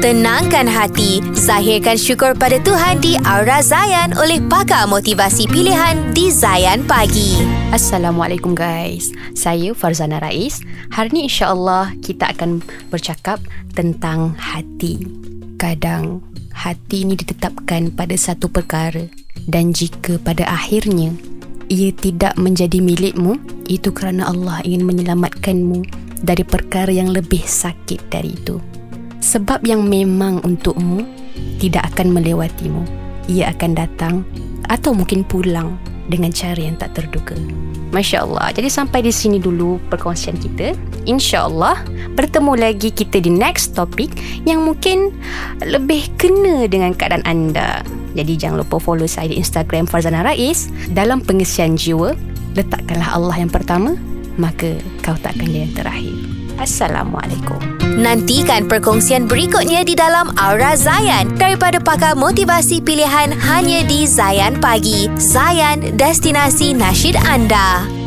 Tenangkan hati, zahirkan syukur pada Tuhan di Aura Zayan oleh pakar motivasi pilihan di Zayan Pagi. Assalamualaikum guys. Saya Farzana Rais. Hari ini insya-Allah kita akan bercakap tentang hati. Kadang hati ini ditetapkan pada satu perkara dan jika pada akhirnya ia tidak menjadi milikmu, itu kerana Allah ingin menyelamatkanmu dari perkara yang lebih sakit dari itu. Sebab yang memang untukmu tidak akan melewatimu. Ia akan datang atau mungkin pulang dengan cara yang tak terduga. Masya Allah. Jadi sampai di sini dulu perkongsian kita. Insya Allah bertemu lagi kita di next topic yang mungkin lebih kena dengan keadaan anda. Jadi jangan lupa follow saya di Instagram Farzana Rais. Dalam pengisian jiwa, letakkanlah Allah yang pertama, maka kau tak akan jadi yang terakhir. Assalamualaikum. Nantikan perkongsian berikutnya di dalam Aura Zayan daripada pakar motivasi pilihan hanya di Zayan Pagi. Zayan, destinasi nasyid anda.